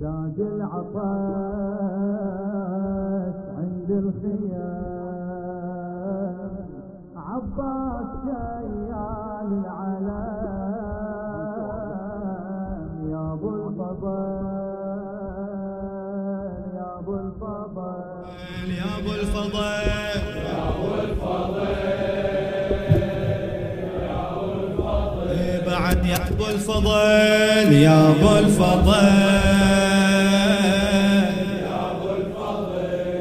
زاد العطش عند الخيام. عباس شيال العلام الفضل يا ابو الفضل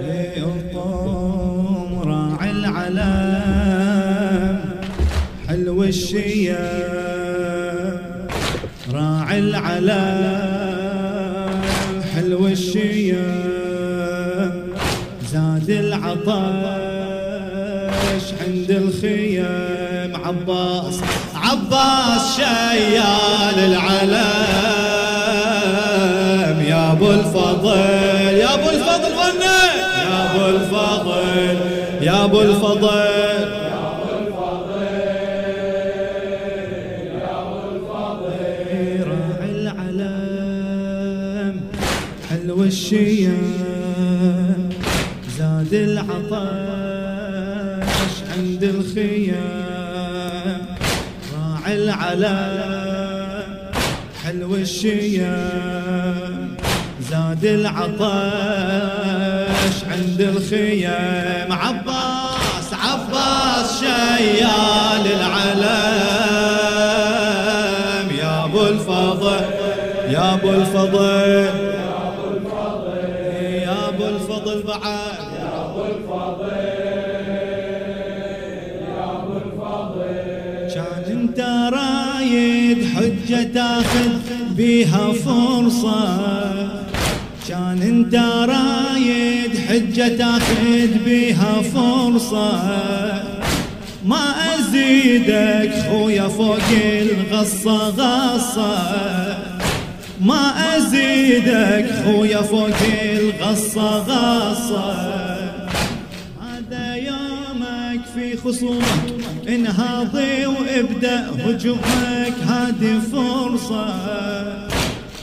إيه الطوم راعي العلام حلو الشيام راعي العلام حلو الشيام زاد العطش عند الخيام عباس عباس شيال العلام يا أبو الفضل يا أبو الفضل غنى يا أبو الفضل يا أبو الفضل. الشيام زاد العطش عند الخيام راعي العلام حلو الشيام زاد العطش عند الخيام. عباس عباس شيال العلام يا أبو الفضل يا أبو الفضل. يا أبو الفضل بعد. كان رايد حجة تاخذ بيها فرصة. كان انت رايد حجة تاخذ بيها فرصة. ما ازيدك خويا فوق الغصة غصة. ما ازيدك خويا فوق الغصة غصة. خصومك. انهاضي وإبدأ هجومك هذه فرصة.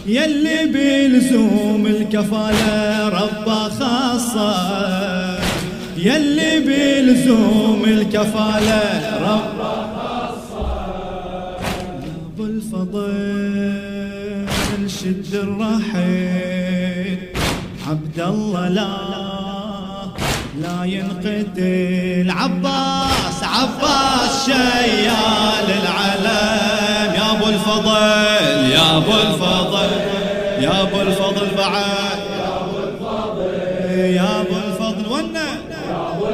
يلي بلزوم الكفالة ربا خاصة. يلي بلزوم الكفالة ربا ابو الفضل شد الرحيل. عبد الله لا لا ينقتل عباس عباس شيال العلم. يا أبو الفضل يا أبو الفضل يا أبو الفضل بعد. يا أبو الفضل يا ابو الفضل ونا يا أبو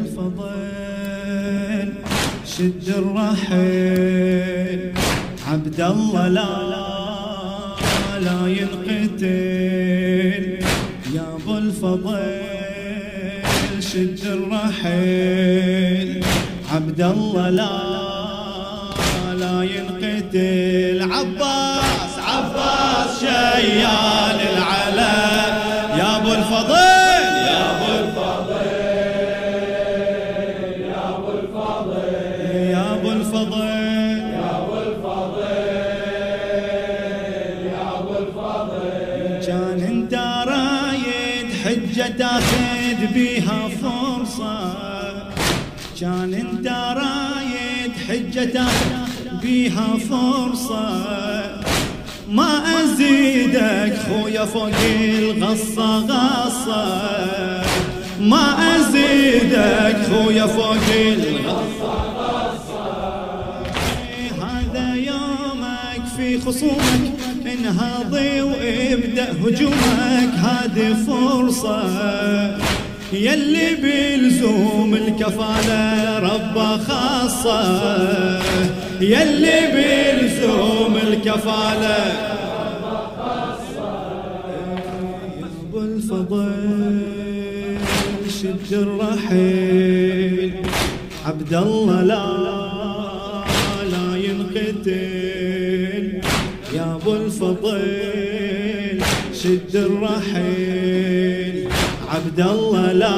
الفضل شد الرحيل. عبد الله لا لا ينقتل يا أبو الفضل شد الرحيل. عبد الله لا لا ينقتل. عباس عباس شيال تاخذ بيها فرصة. ما أزيدك خويا فوق الغصة غصة. ما أزيدك خويا فوق الغصة هذا يومك في خصومك انهاضي وابدأ هجومك. هذه فرصة. يلي بلزوم الكفالة ربه خاصة. يلي بلزوم الكفالة ابو الفضل. شد الرحيل. عبد الله لا لا ينقتل. يا أبو الفضل شد الرحيل. عبد الله لا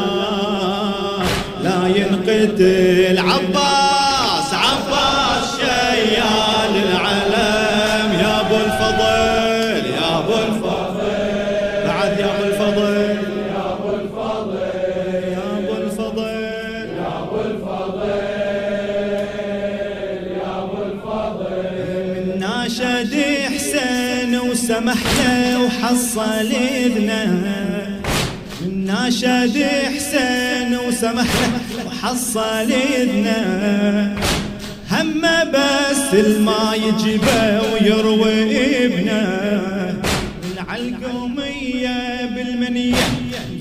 لا ينقتل عباس عباس شيال العلم. يا أبو الفضل يا أبو الفضل. بعد يا أبو الفضل. يا أبو يا أبو يا ابو حسين وسمح له وحصل اذنه ناشد حسين وسمح له وحصل إذنه. هم بس الماء يجيبه ويروي ابنه. العلقومية بالمنية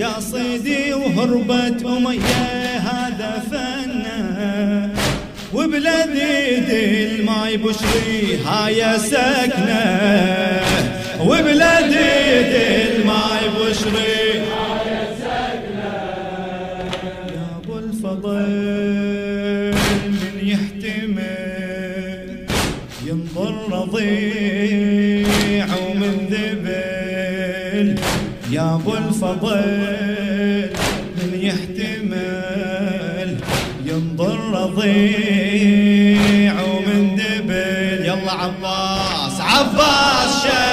قاصدي وهربت أمية هذا فنه. وبلذيذ الماي بشري هاي سكنه. وبلذيذ الماي بشري الفضل من يحتمل ينظر رضيع ومن ذبل. يا أبو الفضل من يحتمل ينظر رضيع ومن ذبل. يلا عباس عباس شيال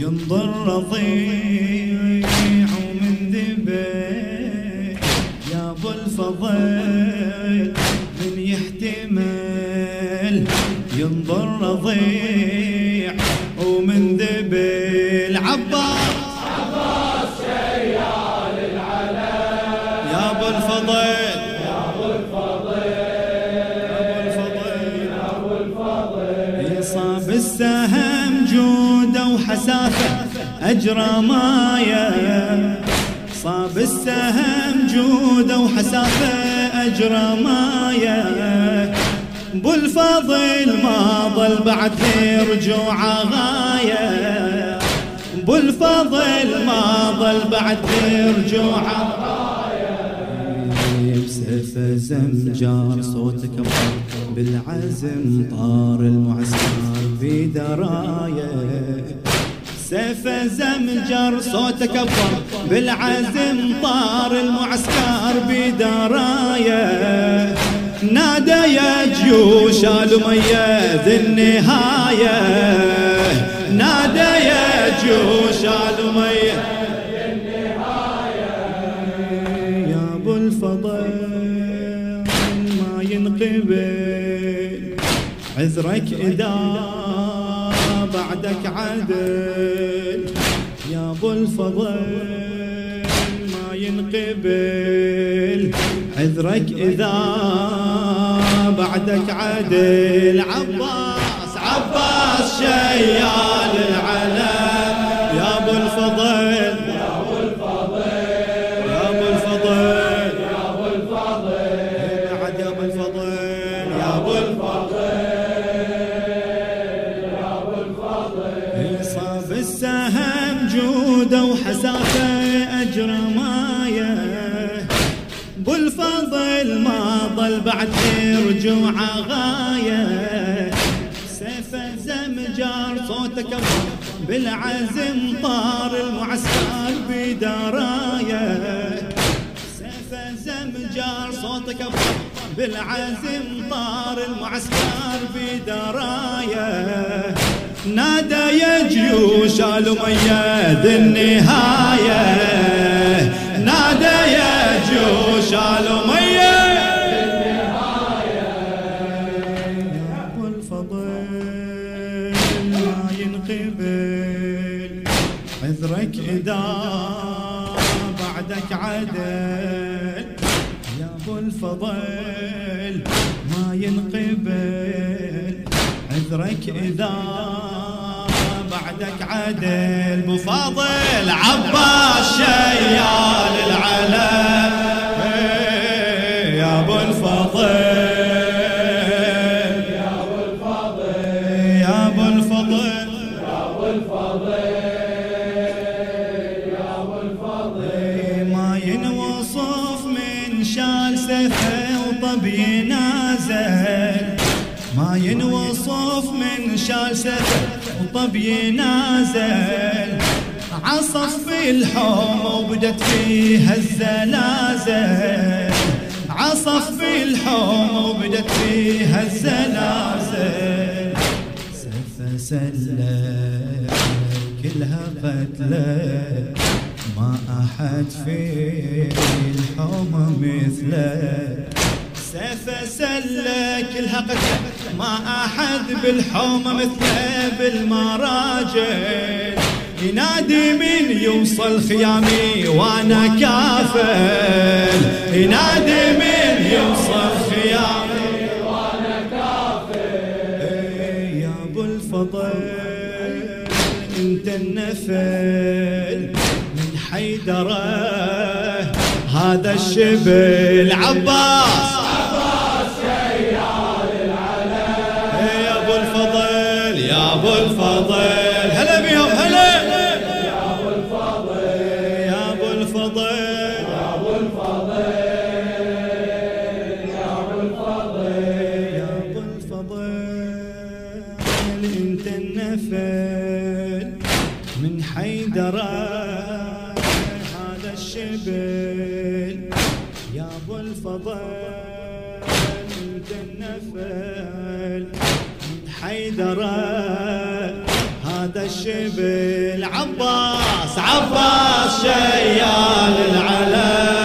ينظر رضيع ومن ذبل يا أبو الفضل من يحتمل ينظر رضيع جوده وحسافه اجرى مايه صاب السهم جوده وحسافه اجرى مايه أبو الفضل ما ظل بعد رجوع غاية. أبو الفضل ما ظل بعد رجوع بسيف زمجار صوتك أبطال بالعزم طار المعسكر في دراية. سيف زمجر صوتك أبطال بالعزم طار المعسكر بدراية. نادى يا جيوش الأمية ذي النهاية. نادى يا جيوش الأمية يا أبو الفضل ما ينقبل. عذرك إذا بعدك عدل يا ابو الفضل ما ينقبل عذرك اذا بعدك عدل عباس عباس شيال العلم. ظل بعد رجوع غاية. سيفه زمجار صوتك بالعزم طار المعسكر بدراية. سيفه زمجار صوتك بالعزم طار المعسكر بدراية. نادى يا جيوش الأمية ذي النهاية. نادى يا جيوش الأمية ينقبل عذرك إذا بعدك عدل يا أبو الفضل ما ينقبل. عذرك إذا بعدك عدل بفاضل عباس ما ينوصف من شال سيفه وطبي نازل. عصف في الحوم وبدت فيها الزلازل. عصف في الحوم وبدت فيها الزلازل. سفة سلة كلها قتلة ما أحد في الحوم مثله. سيف سلة كلها قتلة ما أحد بالحوم مثله بالمراجل. ينادي من يوصل خيامي وأنا كافل. ينادي من يوصل خيامي وأنا كافل. يا أبو الفضل أنت النفل. من حيدره هذا الشبل. عباس. الفضل من حيدره هذا الشبل عباس عباس شيال العلم.